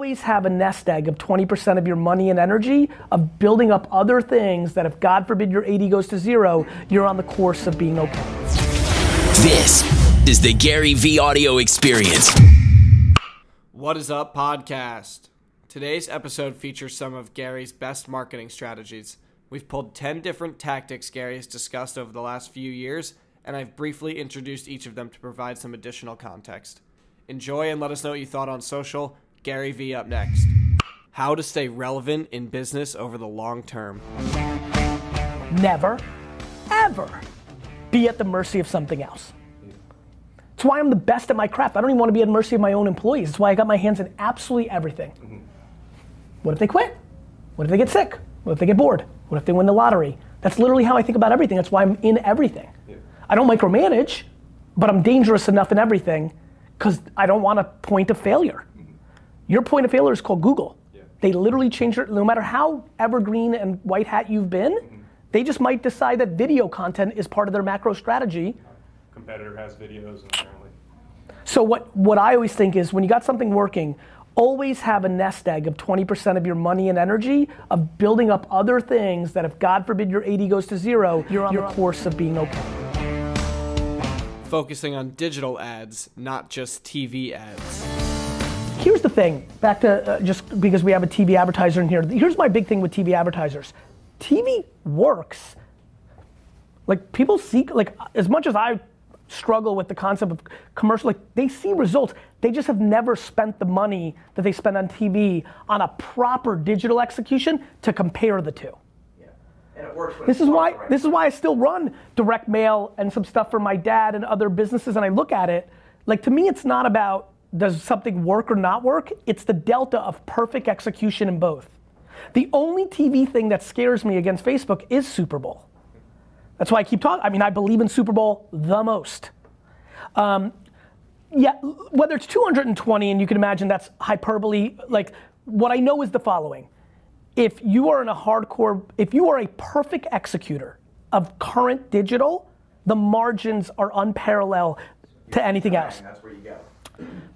always have a nest egg of 20% of your money and energy of building up other things that if God forbid your 80 goes to zero, you're on the course of being okay. This is the GaryVee audio experience. What is up, podcast? Today's episode features some of Gary's best marketing strategies. We've pulled 10 different tactics Gary has discussed over the last few years, and I've briefly introduced each of them to provide some additional context. Enjoy and let us know what you thought on social. GaryVee up next. How to stay relevant in business over the long term. Never, ever be at the mercy of something else. It's why I'm the best at my craft. I don't even want to be at the mercy of my own employees. It's why I got my hands in absolutely everything. Mm-hmm. What if they quit? What if they get sick? What if they get bored? What if they win the lottery? That's literally how I think about everything. That's why I'm in everything. Yeah. I don't micromanage, but I'm dangerous enough in everything because I don't want a point of failure. Your point of failure is called Google. Yeah. They literally change it, no matter how evergreen and white hat you've been, mm-hmm. they just might decide that video content is part of their macro strategy. Competitor has videos apparently. So what, what I always think is when you got something working, always have a nest egg of 20% of your money and energy of building up other things that if God forbid your 80 goes to zero, you're on you're the course of being okay focusing on digital ads, not just TV ads. Here's the thing, back to uh, just because we have a TV advertiser in here. Here's my big thing with TV advertisers. TV works. Like people see, like as much as I struggle with the concept of commercial, like they see results. They just have never spent the money that they spend on TV on a proper digital execution to compare the two. And it works. this is why right this is why I still run direct mail and some stuff for my dad and other businesses, and I look at it like to me, it's not about does something work or not work. It's the delta of perfect execution in both. The only TV thing that scares me against Facebook is Super Bowl. That's why I keep talking. I mean, I believe in Super Bowl the most. Um, yeah, whether it's 220, and you can imagine that's hyperbole. Like, what I know is the following if you are in a hardcore, if you are a perfect executor of current digital, the margins are unparalleled to anything else. That's where you go.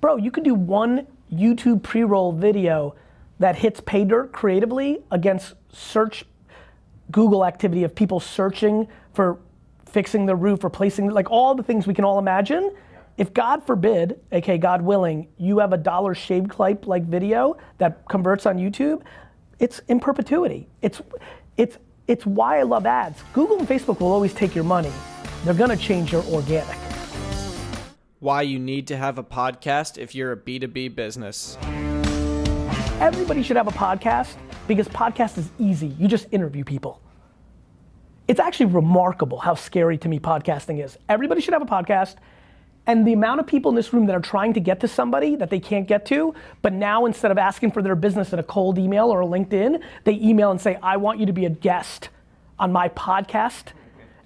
Bro, you could do one YouTube pre-roll video that hits pay dirt creatively against search Google activity of people searching for fixing the roof, replacing like all the things we can all imagine. If God forbid, aka God willing, you have a Dollar Shave Club like video that converts on YouTube, it's in perpetuity. It's, it's, it's why I love ads. Google and Facebook will always take your money. They're gonna change your organic. Why you need to have a podcast if you're a B2B business. Everybody should have a podcast because podcast is easy. You just interview people. It's actually remarkable how scary to me podcasting is. Everybody should have a podcast and the amount of people in this room that are trying to get to somebody that they can't get to, but now instead of asking for their business in a cold email or a LinkedIn, they email and say, I want you to be a guest on my podcast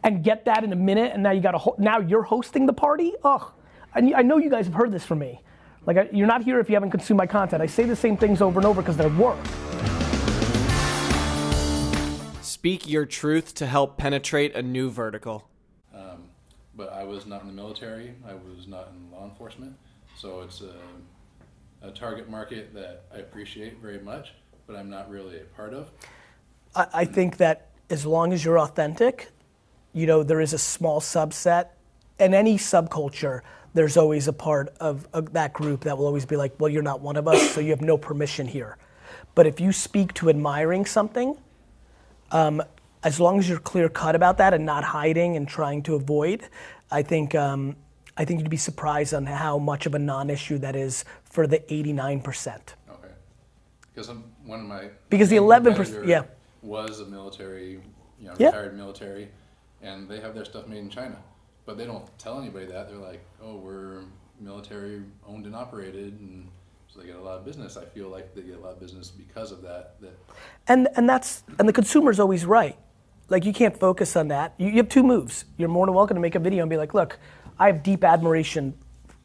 and get that in a minute. And now you got a ho- now you're hosting the party. Ugh. I, I know you guys have heard this from me. Like, I, you're not here if you haven't consumed my content. I say the same things over and over because they're work. Speak your truth to help penetrate a new vertical um, but I was not in the military. I was not in law enforcement. So it's a, a target market that I appreciate very much, but I'm not really a part of. I, I think that as long as you're authentic, you know, there is a small subset. In any subculture, there's always a part of, of that group that will always be like, well, you're not one of us, so you have no permission here. But if you speak to admiring something, um, as long as you're clear cut about that and not hiding and trying to avoid, I think um, I think you'd be surprised on how much of a non-issue that is for the 89%. Okay, because I'm, one of my because the 11% yeah was a military, you know, yeah. retired military, and they have their stuff made in China, but they don't tell anybody that. They're like, oh, we're military owned and operated, and so they get a lot of business. I feel like they get a lot of business because of that. That and and that's and the consumer's always right like you can't focus on that. You, you have two moves. You're more than welcome to make a video and be like, look, I have deep admiration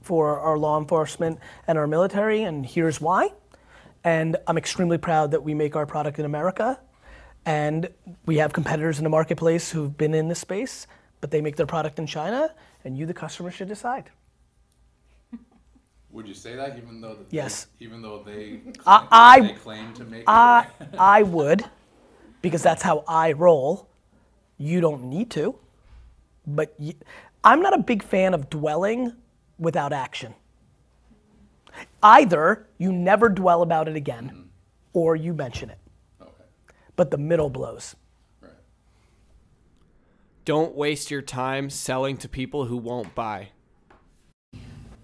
for our law enforcement and our military, and here's why. And I'm extremely proud that we make our product in America. And we have competitors in the marketplace who've been in this space, but they make their product in China, and you, the customer, should decide. Would you say that even though that Yes. they, even though they I- I- they claim to make I it? I would, because that's how I roll. You don't need to, but I'm not a big fan of dwelling without action. Either you never dwell about it again, mm. or you mention it. Okay. But the middle blows. Right. Don't waste your time selling to people who won't buy.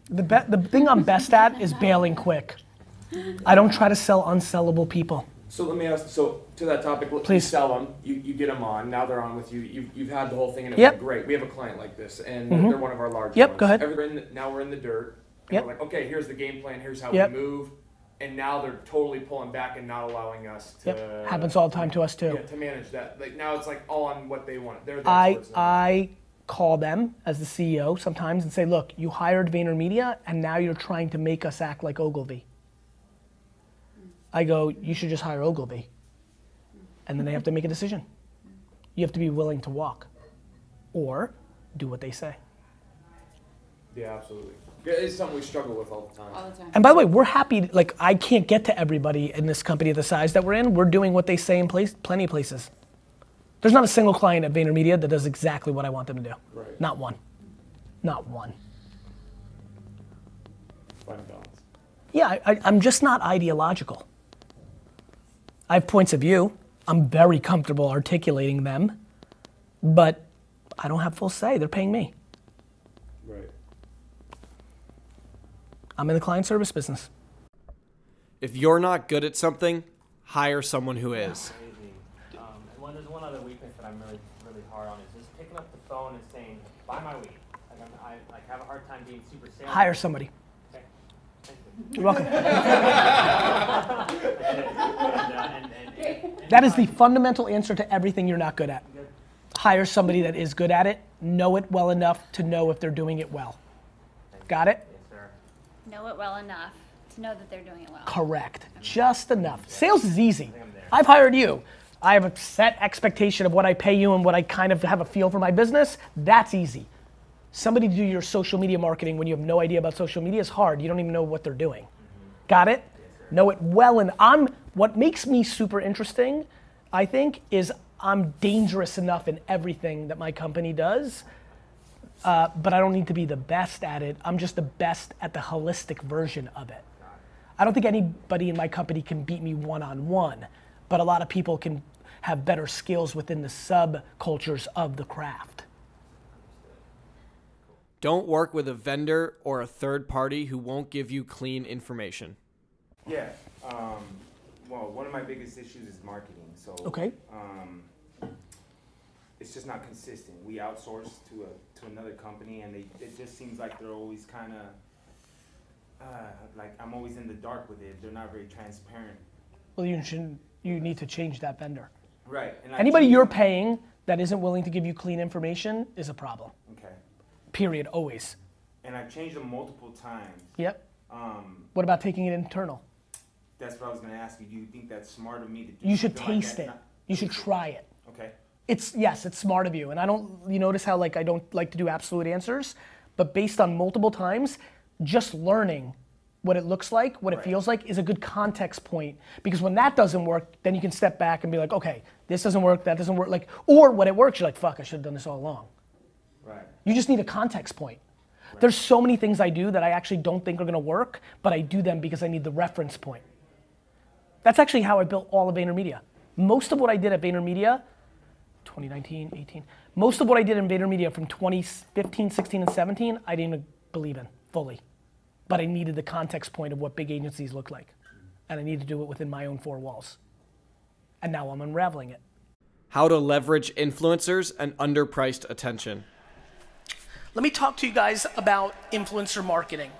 The be- the thing I'm best at is bailing quick. I don't try to sell unsellable people. So let me ask. So to that topic, let- Please. you sell them. You, you get them on. Now they're on with you. You've, you've had the whole thing, and it Yep. Mm-hmm. went great. We have a client like this, and they're one of our large. Yep, ones. go ahead. Every- in the- now we're in the dirt. And Yep. We're like, okay, here's the game plan. Here's how Yep. we move. And now they're totally pulling back and not allowing us to. Yep, happens all the time to us too. Yeah, to manage that. Like now, it's like all on what they want. They're the I. I call them as the CEO sometimes and say, look, you hired VaynerMedia and now you're trying to make us act like Ogilvy. I go, you should just hire Ogilvy. And then they have to make a decision. You have to be willing to walk or do what they say. Yeah, absolutely. Yeah, It's something we struggle with all the time. all the time. And by the way, we're happy. Like I can't get to everybody in this company the size that we're in. We're doing what they say in place, plenty of places. There's not a single client at VaynerMedia that does exactly what I want them to do. Right. Not one. Not one. Fine balance. Yeah, I, I, I'm just not ideological. I have points of view. I'm very comfortable articulating them, but I don't have full say. They're paying me. Right. I'm in the client service business. If you're not good at something, hire someone who is. Um, and one, there's one other weakness that I'm really, really hard on is just picking up the phone and saying, "Buy my weed." Like I'm, I like have a hard time being super salesy. Hire somebody. Okay. You. You're welcome. That is the fundamental answer to everything you're not good at. Hire somebody that is good at it, know it well enough to know if they're doing it well. Got it? Yes. Know it well enough to know that they're doing it well. Correct. Just enough. Sales is easy. I've hired you. I have a set expectation of what I pay you and what I kind of have a feel for my business. That's easy. Somebody to do your social media marketing when you have no idea about social media is hard. You don't even know what they're doing. Got it? Know it well and I'm what makes me super interesting, I think, is I'm dangerous enough in everything that my company does. Uh, but I don't need to be the best at it. I'm just the best at the holistic version of it. I don't think anybody in my company can beat me one on one, but a lot of people can have better skills within the subcultures of the craft. Don't work with a vendor or a third party who won't give you clean information. Yeah. Um, well, one of my biggest issues is marketing. So Okay. um, it's just not consistent. We outsource to a to another company, and they it just seems like they're always kind of uh, like I'm always in the dark with it. They're not very transparent. Well, you should you need to change that vendor. Right. And Anybody you're paying that isn't willing to give you clean information is a problem. Okay. Period. Always. And I've changed them multiple times. Yep. Um, What about taking it internal? that's what I was gonna ask you. Do you think that's smart of me to do? You should something like taste it. Not- You should try it. Okay. It's yes, it's smart of you. And I don't you notice how like I don't like to do absolute answers, but based on multiple times, just learning what it looks like, what it Right. feels like is a good context point because when that doesn't work, then you can step back and be like, okay, this doesn't work, that doesn't work like or when it works, you're like, fuck, I should have done this all along. Right. You just need a context point. There's so many things I do that I actually don't think are gonna work, but I do them because I need the reference point. That's actually how I built all of VaynerMedia. Most of what I did at VaynerMedia, 2019, 18, most of what I did in VaynerMedia from 2015, 16, and 17, I didn't even believe in fully. But I needed the context point of what big agencies look like. And I need to do it within my own four walls. And now I'm unraveling it. How to leverage influencers and underpriced attention. Let me talk to you guys about influencer marketing.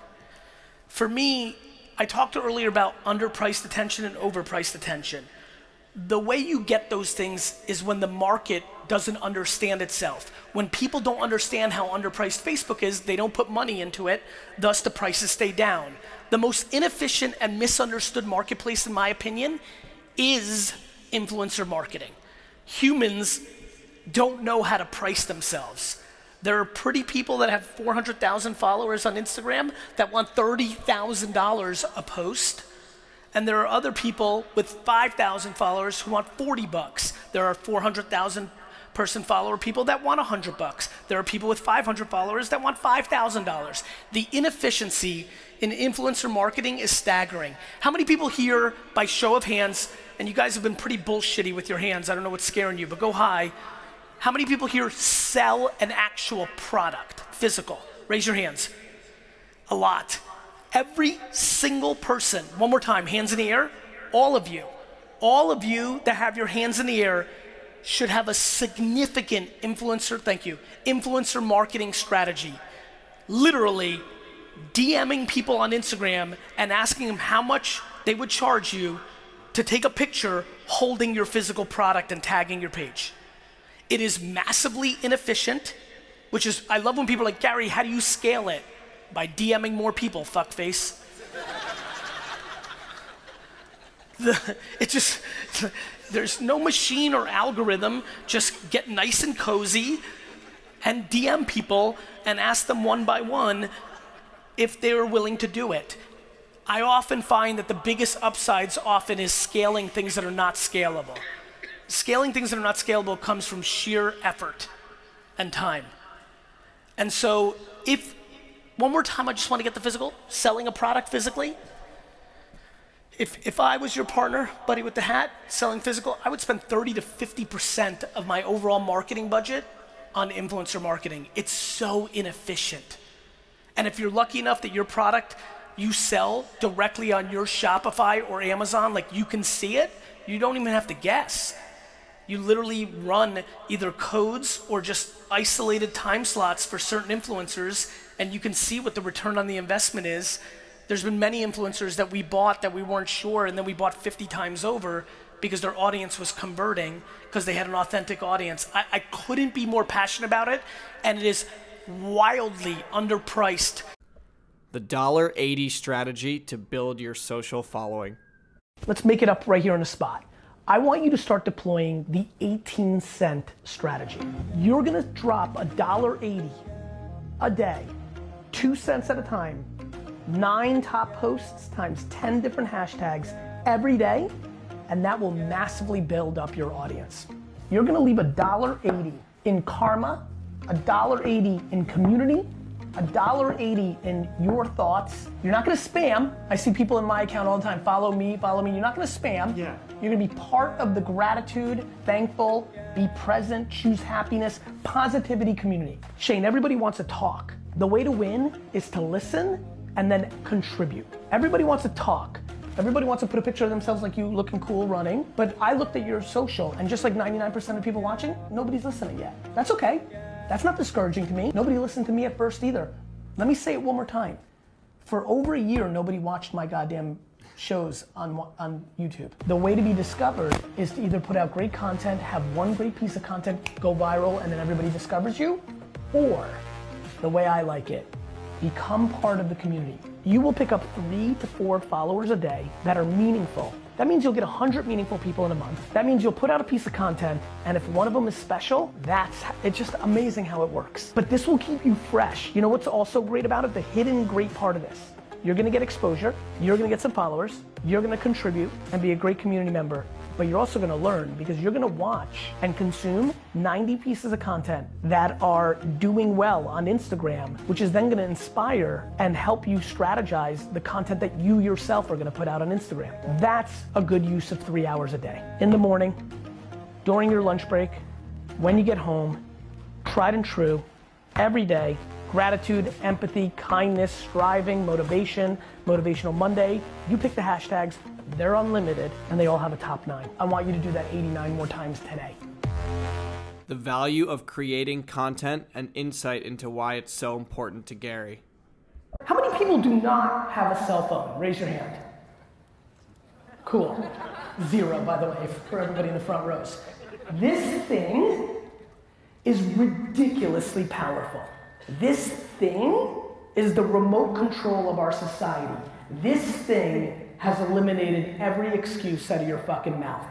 For me, I talked earlier about underpriced attention and overpriced attention. The way you get those things is when the market doesn't understand itself. When people don't understand how underpriced Facebook is, they don't put money into it, thus the prices stay down. The most inefficient and misunderstood marketplace, in my opinion, is influencer marketing. Humans don't know how to price themselves. There are pretty people that have 400,000 followers on Instagram that want $30,000 a post. And there are other people with 5,000 followers who want 40 bucks. There are 400,000 person follower people that want 100 bucks. There are people with 500 followers that want $5,000. The inefficiency in influencer marketing is staggering. How many people here, by show of hands, and you guys have been pretty bullshitty with your hands, I don't know what's scaring you, but go high. How many people here sell an actual product, physical? Raise your hands. A lot. Every single person, one more time, hands in the air, all of you, all of you that have your hands in the air should have a significant influencer, thank you, influencer marketing strategy. Literally DMing people on Instagram and asking them how much they would charge you to take a picture holding your physical product and tagging your page. It is massively inefficient, which is, I love when people are like, Gary, how do you scale it? By DMing more people, fuckface. the, it just, there's no machine or algorithm. Just get nice and cozy and DM people and ask them one by one if they're willing to do it. I often find that the biggest upsides often is scaling things that are not scalable. Scaling things that are not scalable comes from sheer effort and time. And so, if one more time, I just want to get the physical, selling a product physically. If, if I was your partner, buddy with the hat, selling physical, I would spend 30 to 50% of my overall marketing budget on influencer marketing. It's so inefficient. And if you're lucky enough that your product you sell directly on your Shopify or Amazon, like you can see it, you don't even have to guess. You literally run either codes or just isolated time slots for certain influencers, and you can see what the return on the investment is. There's been many influencers that we bought that we weren't sure, and then we bought 50 times over because their audience was converting because they had an authentic audience. I, I couldn't be more passionate about it, and it is wildly underpriced. The dollar eighty strategy to build your social following. Let's make it up right here on the spot. I want you to start deploying the 18 cent strategy. You're gonna drop a dollar 80 a day, two cents at a time, nine top posts times 10 different hashtags every day, and that will massively build up your audience. You're gonna leave a dollar 80 in karma a dollar eighty in community, a dollar eighty in your thoughts. You're not gonna spam. I see people in my account all the time. Follow me, follow me. You're not gonna spam. Yeah. You're gonna be part of the gratitude, thankful, be present, choose happiness, positivity community. Shane, everybody wants to talk. The way to win is to listen and then contribute. Everybody wants to talk. Everybody wants to put a picture of themselves like you looking cool running, but I looked at your social and just like 99% of people watching, nobody's listening yet. That's okay. That's not discouraging to me. Nobody listened to me at first either. Let me say it one more time. For over a year, nobody watched my goddamn shows on, on YouTube. The way to be discovered is to either put out great content, have one great piece of content go viral, and then everybody discovers you, or the way I like it, become part of the community. You will pick up three to four followers a day that are meaningful that means you'll get 100 meaningful people in a month. That means you'll put out a piece of content, and if one of them is special, that's it's just amazing how it works. But this will keep you fresh. You know what's also great about it? The hidden great part of this. You're gonna get exposure, you're gonna get some followers, you're gonna contribute and be a great community member but you're also gonna learn because you're gonna watch and consume 90 pieces of content that are doing well on Instagram, which is then gonna inspire and help you strategize the content that you yourself are gonna put out on Instagram. That's a good use of three hours a day. In the morning, during your lunch break, when you get home, tried and true, every day, gratitude, empathy, kindness, striving, motivation, motivational Monday. You pick the hashtags, they're unlimited, and they all have a top nine. I want you to do that 89 more times today. The value of creating content and insight into why it's so important to Gary. How many people do not have a cell phone? Raise your hand. Cool. Zero, by the way, for everybody in the front rows. This thing is ridiculously powerful. This thing is the remote control of our society. This thing has eliminated every excuse out of your fucking mouth.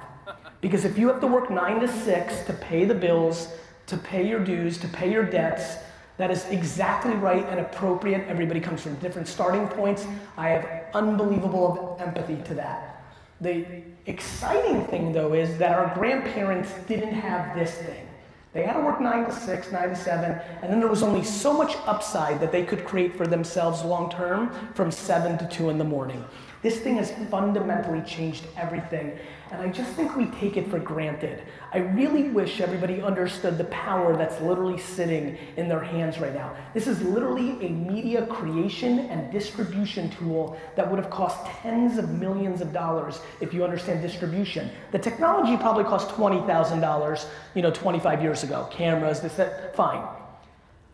Because if you have to work nine to six to pay the bills, to pay your dues, to pay your debts, That is exactly right and appropriate. Everybody comes from different starting points. I have unbelievable empathy to that. The exciting thing, though, is that our grandparents didn't have this thing. They had to work nine to six, nine to seven, and then there was only so much upside that they could create for themselves long term from seven to two in the morning. This thing has fundamentally changed everything, and I just think we take it for granted. I really wish everybody understood the power that's literally sitting in their hands right now. This is literally a media creation and distribution tool that would have cost tens of millions of dollars if you understand distribution. The technology probably cost $20,000, you know, 25 years ago. Cameras, this, that, fine.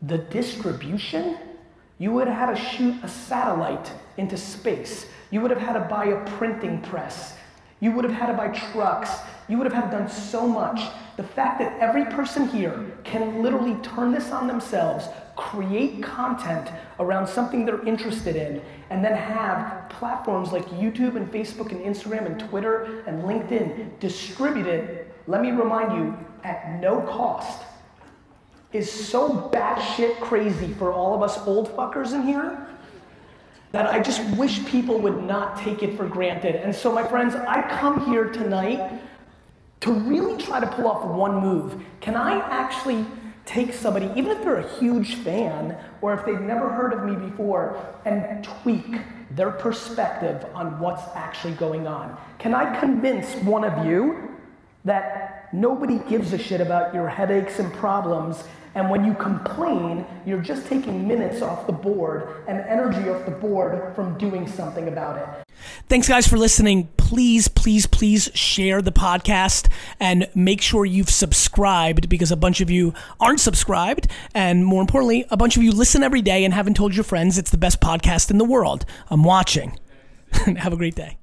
The distribution, you would have had to shoot a satellite into space. You would have had to buy a printing press. You would have had to buy trucks. You would have had to done so much. The fact that every person here can literally turn this on themselves, create content around something they're interested in, and then have platforms like YouTube and Facebook and Instagram and Twitter and LinkedIn distribute it, let me remind you, at no cost, is so batshit crazy for all of us old fuckers in here that I just wish people would not take it for granted. And so, my friends, I come here tonight to really try to pull off one move. Can I actually take somebody, even if they're a huge fan or if they've never heard of me before, and tweak their perspective on what's actually going on? Can I convince one of you that nobody gives a shit about your headaches and problems and when you complain, you're just taking minutes off the board and energy off the board from doing something about it. Thanks, guys, for listening. Please, please, please share the podcast and make sure you've subscribed because a bunch of you aren't subscribed. And more importantly, a bunch of you listen every day and haven't told your friends it's the best podcast in the world. I'm watching. Have a great day.